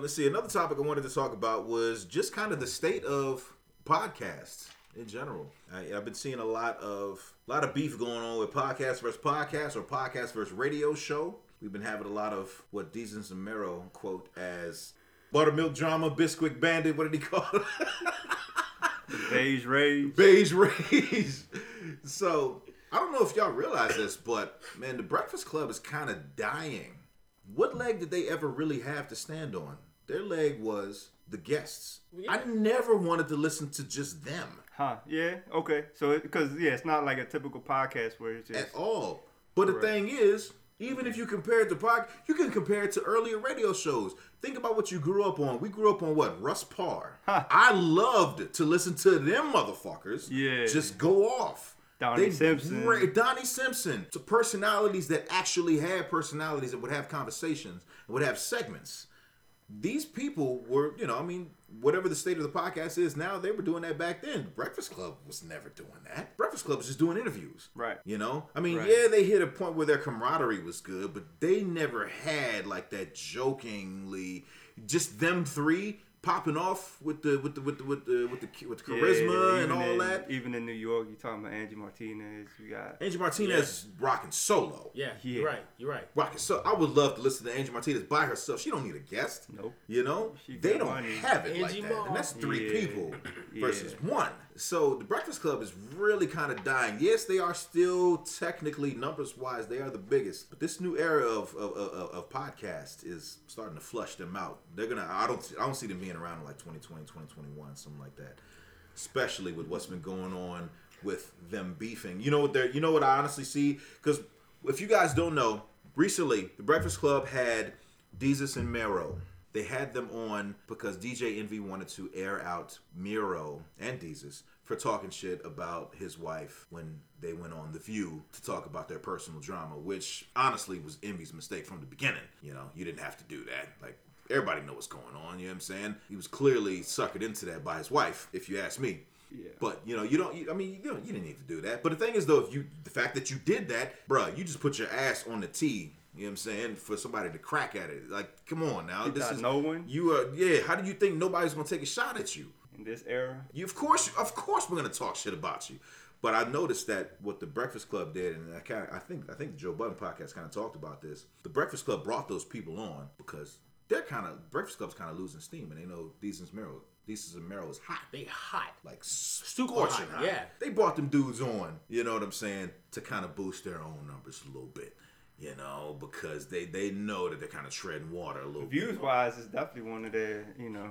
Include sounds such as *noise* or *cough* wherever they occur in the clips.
Um, let's see. Another topic I wanted to talk about was just kind of the state of podcasts in general. I, I've been seeing a lot of a lot of beef going on with podcast versus podcast or podcast versus radio show. We've been having a lot of what Desus and Mero quote as buttermilk drama, Bisquick bandit. What did he call it? *laughs* Beige Rage. Beige Rays. so I don't know if y'all realize this, but man, the Breakfast Club is kind of dying. What leg did they ever really have to stand on? Their leg was the guests. I never wanted to listen to just them Huh? Yeah. Okay. So because yeah, it's not like a typical podcast where it's just at all. But the thing is, even if you compare it to pod, you can compare it to earlier radio shows. Think about what you grew up on. We grew up on what Russ Parr. Huh. I loved to listen to them motherfuckers. Yeah. just go off. Donnie They Simpson. Donnie Simpson. To personalities that actually had personalities that would have conversations and would have segments. These people were, you know, I mean, whatever the state of the podcast is now, they were doing that back then. Breakfast Club was never doing that. Breakfast Club was just doing interviews. Right. You know? I mean, Right. yeah, they hit a point where their camaraderie was good, but they never had like that jokingly just them three popping off with the with the with the with the with the, with the Yeah, charisma and all in- that. Even in New York, you talking about Angie Martinez. You got Angie Martinez rocking solo. Yeah, Yeah. you're right. You're right. Rocking so I would love to listen to Angie Martinez by herself. She don't need a guest. Nope. You know? She they don't money. have it like Angie that. Ma. And that's three Yeah. people *clears throat* Yeah. versus one. So the Breakfast Club is really kind of dying. Yes, they are still technically numbers wise, they are the biggest. But this new era of of, of, of podcast is starting to flush them out. They're gonna I don't I don't see them being around in like 2020, 2021, something like that. Especially with what's been going on with them beefing. You know what they're you know what I honestly see? Because if you guys don't know, recently the Breakfast Club had Desus and Mero. They had them on because DJ Envy wanted to air out Mero and Desus for talking shit about his wife when they went on The View to talk about their personal drama, which honestly was Envy's mistake from the beginning. You know, you didn't have to do that. Like, everybody know what's going on, you know what I'm saying? He was clearly suckered into that by his wife, if you ask me. Yeah. But you know, you don't. You, I mean, you don't. You didn't need to do that. But the thing is, though, if you the fact that you did that, bruh, you just put your ass on the tee. You know what I'm saying? For somebody to crack at it, like, come on now. You this is no one? You are. Yeah. How do you think nobody's gonna take a shot at you? in this era. You of course, of course, we're gonna talk shit about you. But I noticed that what the Breakfast Club did, and I kind of, I think, I think the Joe Budden podcast kind of talked about this. The Breakfast Club brought those people on because they're kind of Breakfast Club's kind of losing steam, and they know Desus Mero, Desus and Mero is hot They hot. like Super scorching hot, hot. yeah. They brought them dudes on, you know what I'm saying, to kind of boost their own numbers a little bit, you know, because they they know that they're kind of treading water a little Views bit. wise, it's definitely one of their you know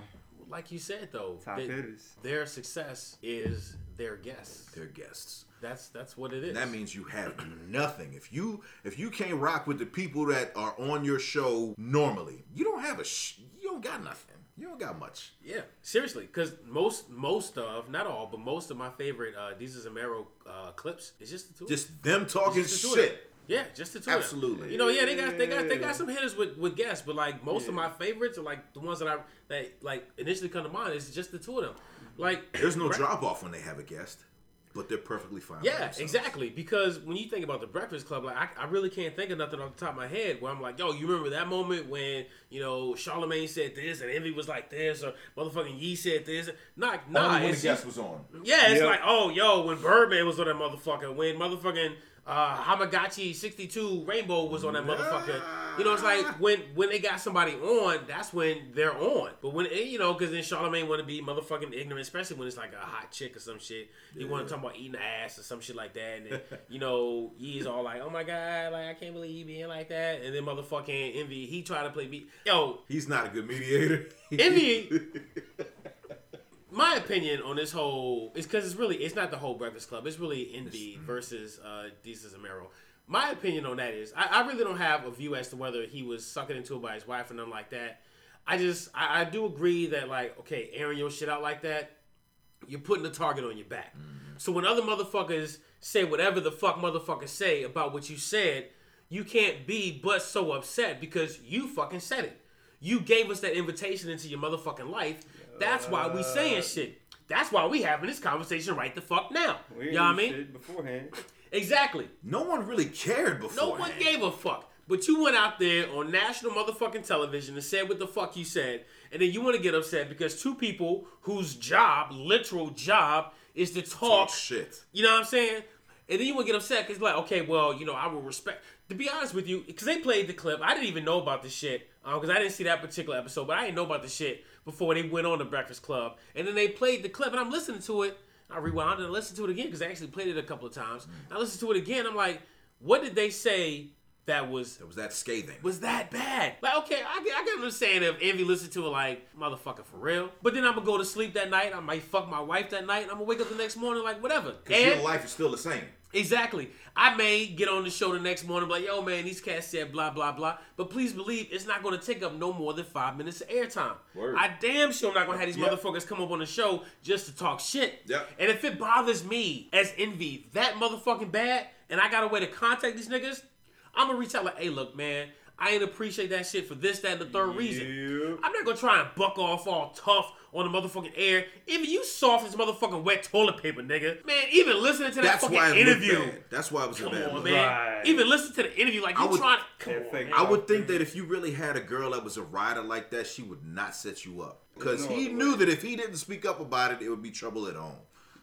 Like you said though, top they- hitters. their success is their guests. They're guests. That's that's what it is. And that means you have nothing. If you if you can't rock with the people that are on your show normally, you don't have a sh- you don't got nothing. You don't got much. Yeah, seriously, because most most of not all, but most of my favorite uh, Desus and Mero uh, clips is just the two. of them. Just them talking Just the two of them. shit. Yeah, just the two. of them. Absolutely. You know, yeah, they got they got they got some hitters with, with guests, but like most of my favorites are like the ones that I that like initially come to mind is just the two of them. Like There's no *clears throat* drop off when they have a guest, but they're perfectly fine. by Yeah, themselves. exactly. Because when you think about the Breakfast Club, like I, I really can't think of nothing off the top of my head where I'm like, yo, you remember that moment when you know Charlamagne said this and Envy was like this or motherfucking Yee said this? Not, nah, Only when the guest was on. yeah, it's Yep. like, oh, yo, when Birdman was on that motherfucker, when motherfucking uh, Hamagachi 62 Rainbow was on that motherfucker. You know, it's like when when they got somebody on, that's when they're on. But when, you know, because then Charlamagne want to be motherfucking ignorant, especially when it's like a hot chick or some shit. He want to talk about eating ass or some shit like that. And then, *laughs* you know, he's all like, oh my God, like, I can't believe he being like that. And then motherfucking Envy, he tried to play me. Yo, He's not a good mediator. Envy. *laughs* my opinion on this whole is because it's really it's not the whole Breakfast Club. It's really Envy versus uh, Desus and Mero. My opinion on that is I, I really don't have a view as to whether he was sucking into it by his wife or nothing like that. I just I, I do agree that like okay, airing your shit out like that, you're putting the target on your back. So when other motherfuckers say whatever the fuck motherfuckers say about what you said, you can't be but so upset because you fucking said it. You gave us that invitation into your motherfucking life. That's why we saying shit. That's why we having this conversation right the fuck now. We You know what I mean? shit beforehand. Exactly. no one really cared before. No one gave a fuck. But you went out there on national motherfucking television and said what the fuck you said, and then you want to get upset because two people whose job, literal job, is to talk, Talk shit. You know what I'm saying? And then you want to get upset because like, okay, well, you know, I will respect. To be honest with you, because they played the clip, I didn't even know about this shit um, because I didn't see that particular episode, but I didn't know about the shit before they went on the Breakfast Club, and then they played the clip, and I'm listening to it. I rewound and listened to it again because I actually played it a couple of times. I listened to it again. I'm like, what did they say that was It was that scathing. was that bad? Like, okay, I get, I get what I'm saying if Envy listened to it like, motherfucker, for real. But then I'm gonna go to sleep that night. I might fuck my wife that night. And I'm gonna wake up the next morning like, whatever. Because your life is still the same. exactly, I may get on the show the next morning, like, yo, man, these cats said blah blah blah. But please believe it's not gonna take up no more than five minutes of airtime. I damn sure I'm not gonna have these Yep. motherfuckers come up on the show just to talk shit. Yep. And if it bothers me as Envy that motherfucking bad, and I got a way to contact these niggas, I'm gonna reach out like, hey, look, man, I ain't appreciate that shit for this, that, and the third reason. I'm not gonna try and buck off all tough on the motherfucking air. Even you soft as motherfucking wet toilet paper, nigga. Man, even listening to that That's fucking why interview. bad. That's why it was Come a bad on, look. man. Right. Even listen to the interview like I you would- trying. Come That on, man. I would think that if you really had a girl that was a rider like that, she would not set you up. Because No he other knew way. that if he didn't speak up about it, it would be trouble at home.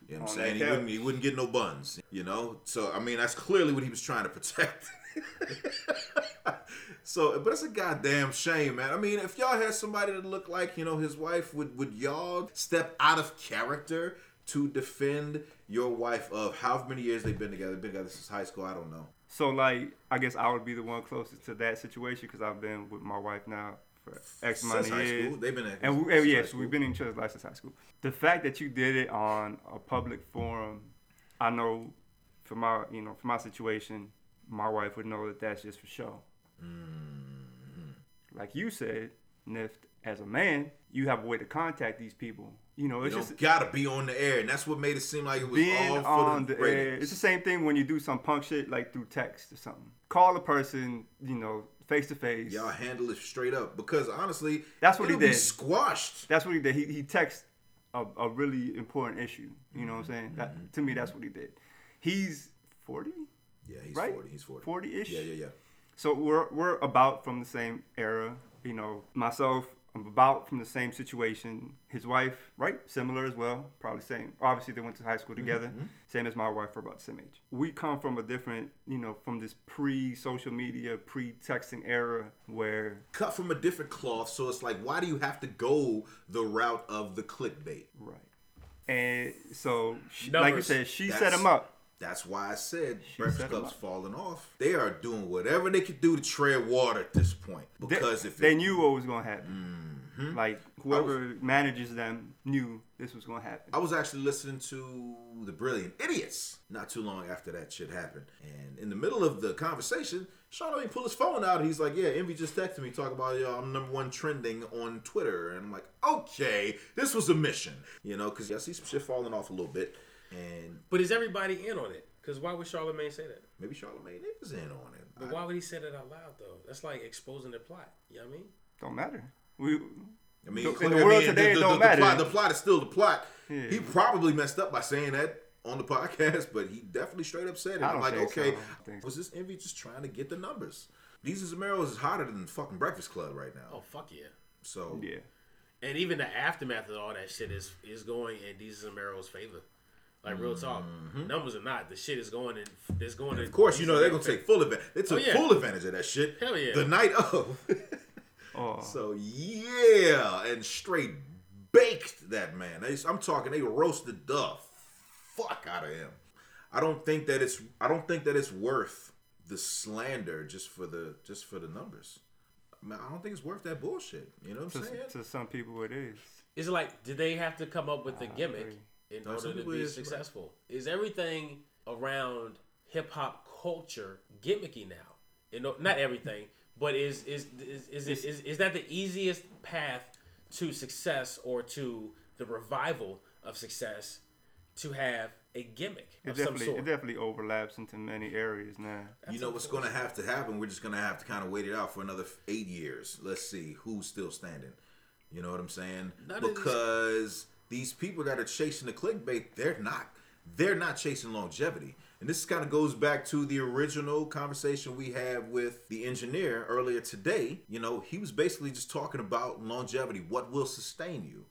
You know what I'm saying? He wouldn't, he wouldn't get no buns, you know? So, I mean, that's clearly what he was trying to protect. *laughs* *laughs* so, but it's a goddamn shame, man. I mean, if y'all had somebody that looked like, you know, his wife, would, would y'all step out of character to defend your wife of how many years they've been together? Been together since high school? I don't know. So like, I guess I would be the one closest to that situation because I've been with my wife now for X amount Since of high years. school. They've been in And we, and yes, we've been in each other's life since high school. The fact that you did it on a public forum, I know for my you know for my situation, my wife would know that that's just for show. Mm-hmm. Like you said, Nift, as a man, you have a way to contact these people. You know, You it's don't just gotta be on the air, and that's what made it seem like it was all for on the, the air. It's the same thing when you do some punk shit like through text or something. Call a person, you know, face to face. Y'all handle it straight up because honestly, That's what he did. Squashed. That's what he did. He he texted a, a really important issue. You know what I'm saying? That to me, that's what he did. He's 40, Yeah, he's right? forty. He's forty. 40-ish? Yeah, yeah, yeah. So we're we're about from the same era. You know, myself, I'm about from the same situation. His wife, right? Similar as well. Probably same. Obviously, they went to high school mm-hmm, together. Mm-hmm. Same as my wife. We're about the same age. We come from a different, you know, from this pre-social media, pre-texting era where Cut from a different cloth, so it's like, why do you have to go the route of the clickbait? right. And so, she, like you said, she set him up. That's why I said Breakfast Club's falling off. They are doing whatever they could do to tread water at this point. They- Because if they it, knew what was going to happen, Mm-hmm. like whoever manages them knew this was going to happen. I was actually listening to The Brilliant Idiots not too long after that shit happened. And in the middle of the conversation, Sean Charlamagne pulled his phone out and he's like, Yeah, Envy just texted me talking about, yo, I'm number one trending on Twitter. And I'm like, Okay, this was a mission. You know, because I see some shit falling off a little bit. And But is everybody in on it? Because why would Charlamagne say that? maybe Charlamagne is in on it. But why would he say that out loud though? That's like exposing the plot. You know what I mean? Don't matter. We I mean, in clear- the I world mean, today, the, it don't the, matter. The plot, the plot is still the plot. Yeah. He probably messed up by saying that on the podcast, but he definitely straight up said it. I I'm like, think okay, I don't think so. was this envy just trying to get the numbers? These Zamero is hotter than fucking Breakfast Club right now. Oh fuck yeah! So yeah. And even the aftermath of all that shit is is going in Desus and Mero's favor. Like real talk, numbers or not, the shit is going in. It's going. Mm-hmm. of course, you know they're gonna take full advantage. They took Oh, yeah. full advantage of that shit. Hell yeah. The night of. *laughs* Oh, so yeah, and straight baked that man. They, I'm talking, they roasted the fuck out of him. I don't think that it's. I don't think that it's worth the slander just for the just for the numbers. I, mean, I don't think it's worth that bullshit. You know what I'm to, saying? to some people it is. Is it like did they have to come up with a gimmick agree. In No, order to be is- successful? Is everything around hip hop culture gimmicky now? You know, not everything, but is is is is, is, is, is that the easiest path to success or to the revival of success to have a gimmick It of some definitely sort? it definitely overlaps into many areas now. you know what's going to have to happen? We're just going to have to kind of wait it out for another eight years. Let's see who's still standing. You know what I'm saying? None of these- because these people that are chasing the clickbait, they're not. They're not chasing longevity. And this kind of goes back to the original conversation we had with the engineer earlier today. You know, he was basically just talking about longevity, what will sustain you.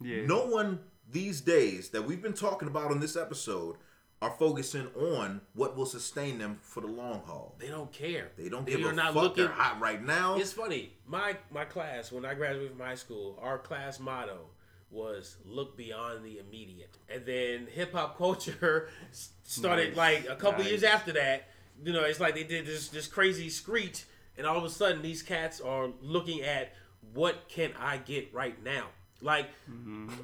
Yeah. No one these days that we've been talking about on this episode are focusing on what will sustain them for the long haul. They don't care. They don't They give a not fuck. looking. They're hot right now. It's funny. My my class when I graduated from high school, our class motto was "Look beyond the immediate." And then hip hop culture *laughs* started Nice. like a couple Nice. years after that. You know, it's like they did this this crazy screech, and all of a sudden these cats are looking at what can I get right now. Like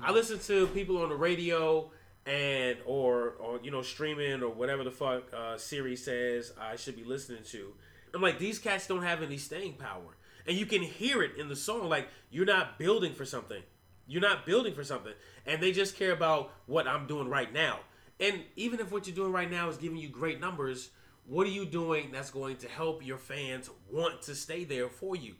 I listen to people on the radio and or or you know streaming or whatever the fuck uh, Siri says I should be listening to. I'm like these cats don't have any staying power, and you can hear it in the song. Like you're not building for something, you're not building for something, and they just care about what I'm doing right now. And even if what you're doing right now is giving you great numbers, what are you doing that's going to help your fans want to stay there for you?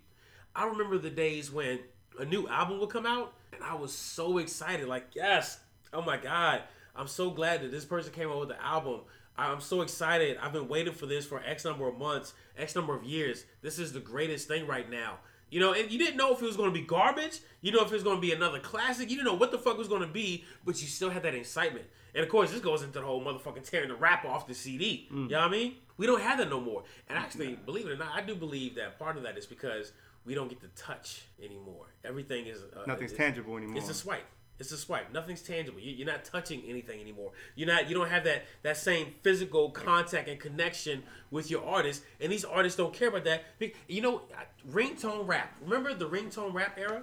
I remember the days when a new album would come out, and I was so excited. Like, yes, oh my god, I'm so glad that this person came out with the album. I'm so excited. I've been waiting for this for X number of months, X number of years. This is the greatest thing right now. You know, and you didn't know if it was going to be garbage. You know if it was going to be another classic. You didn't know what the fuck it was going to be, but you still had that excitement. And of course, this goes into the whole motherfucking tearing the wrap off the CD. You know what I mean? We don't have that no more. And actually, believe it or not, I do believe that part of that is because we don't get to touch anymore. Everything is uh, Nothing's tangible anymore. It's a swipe. It's a swipe. Nothing's tangible. You, you're not touching anything anymore. You're not. You don't have that that same physical contact and connection with your artist. And these artists don't care about that. You know, ringtone rap. Remember the ringtone rap era?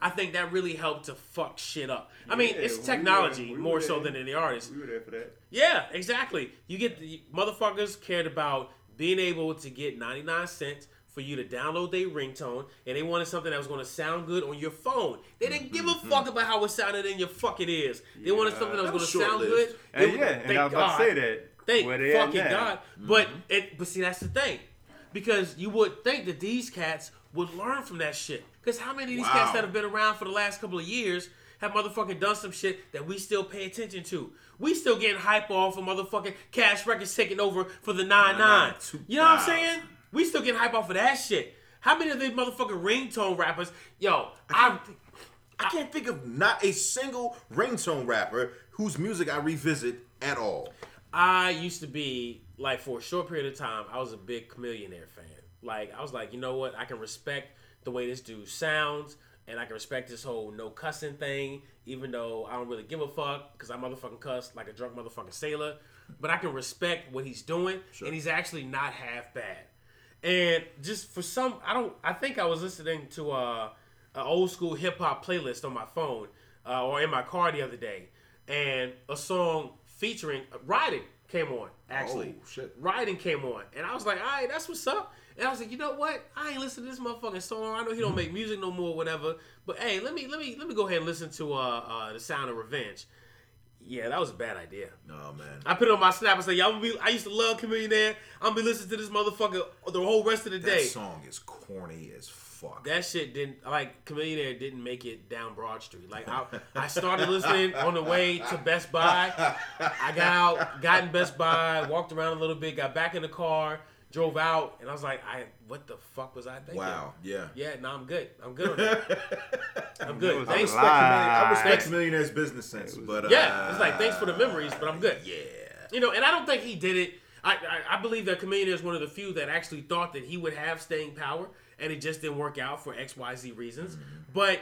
I think that really helped to fuck shit up. I mean, Yeah, it's we were- technology we more so than any artist. We were there for that. Yeah, exactly. You get the motherfuckers cared about being able to get 99 cents for you to download their ringtone, and they wanted something that was going to sound good on your phone. They didn't give a mm-hmm. fuck about how it sounded in your fucking ears. They wanted something that was that going to sound good. And yeah, and thank I was about God. to say that. Thank Where they at fucking. God. But mm-hmm. it, but see, that's the thing, because you would think that these cats would learn from that shit. Because how many of these cats that have been around for the last couple of years have motherfucking done some shit that we still pay attention to? We still getting hype off of motherfucking Cash Records taking over for the nine nine. You know what I'm saying? We still getting hype off of that shit. How many of these motherfucking ringtone rappers? Yo, I. I can't think of not a single ringtone rapper whose music I revisit at all. I used to be like for a short period of time, I was a big Chamillionaire fan. Like I was like, you know what? I can respect the way this dude sounds, and I can respect this whole no cussing thing, even though I don't really give a fuck because I motherfucking cuss like a drunk motherfucking sailor. But I can respect what he's doing, and he's actually not half bad. And just for some, I don't. I think I was listening to a, an old school hip hop playlist on my phone uh, or in my car the other day, and a song featuring "Riding" came on. Actually, Oh, shit. "Riding" came on, and I was like, "All right, that's what's up." And I was like, "You know what? I ain't listening to this motherfucking song. I know he don't make music no more, whatever. But hey, let me let me let me go ahead and listen to uh, uh, the Sound of Revenge." Yeah, that was a bad idea. Oh man. I put it on my snap and say, "Y'all, be, I used to love Chamillionaire. I'm gonna be listening to this motherfucker the whole rest of the That day." That song is corny as fuck. That shit didn't like Chamillionaire didn't make it down Broad Street. Like I, I started listening on the way to Best Buy. I got out, got in Best Buy, walked around a little bit, got back in the car, drove out, and I was like, I what the fuck was I thinking? wow. Yeah. Yeah, no, I'm good. I'm good on that. *laughs* I'm good. was I Thanks. a respect, lie. Chameleon- I respect Thanks. Millionaire's business sense, but uh, Yeah, it's like thanks for the memories, but I'm good. Yeah. You know, and I don't think he did it. I, I, I believe that Chameleon is one of the few that actually thought that he would have staying power, and it just didn't work out for X, Y, Z reasons. Mm-hmm. But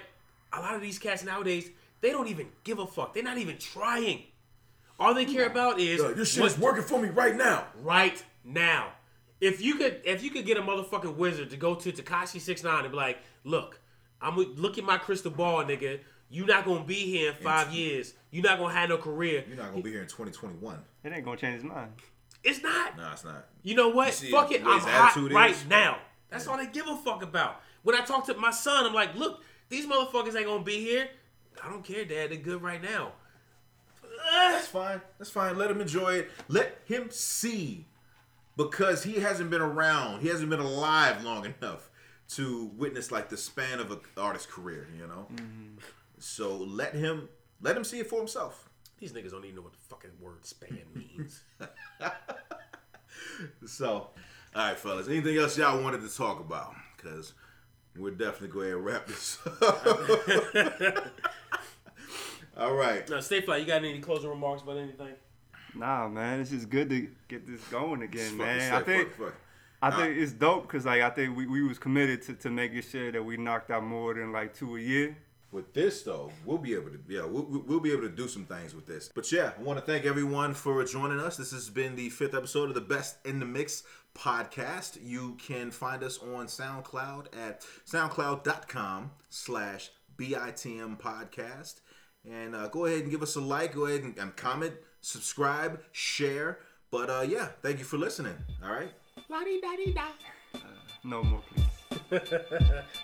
a lot of these cats nowadays, they don't even give a fuck. They're not even trying. All they care about is Yo, this shit what- is working for me right now. right now. If you could, if you could get a motherfucking wizard to go to Tekashi Six Nine and be like, "Look, I'm gonna look at my crystal ball, nigga. You're not gonna be here in five years. You're not gonna have no career. You're not gonna be here in 2021. It ain't gonna change his mind. It's not. No, it's not. You know what? see Fuck it. I'm hot attitude right is? now. That's all they give a fuck about. When I talk to my son, I'm like, look, these motherfuckers ain't gonna be here. I don't care, Dad. They're good right now. That's fine. That's fine. Let him enjoy it. Let him see. Because he hasn't been around. He hasn't been alive long enough to witness like the span of an artist's career, you know? Mm-hmm. So let him let him see it for himself. These niggas don't even know what the fucking word span *laughs* means. So, all right, fellas. Anything else y'all wanted to talk about? Because we're definitely going to wrap this up. *laughs* *laughs* all right. now, stay fly. You got any closing remarks about anything? Nah, man, it's just good to get this going again, man. I think fuck, fuck. I think it's dope because like I think we, we was committed to, to making sure that we knocked out more than like two a year. With this though, we'll be able to yeah we'll, we'll be able to do some things with this. But yeah, I want to thank everyone for joining us. This has been the fifth episode of the Best in the Mix podcast. You can find us on SoundCloud at soundcloud.com slash bitm podcast. And uh, go ahead and give us a like. Go ahead and, and comment, subscribe, share. But uh, yeah, thank you for listening. All right. La-di-da-di-da. No more, please. *laughs*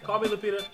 Call me Lupita.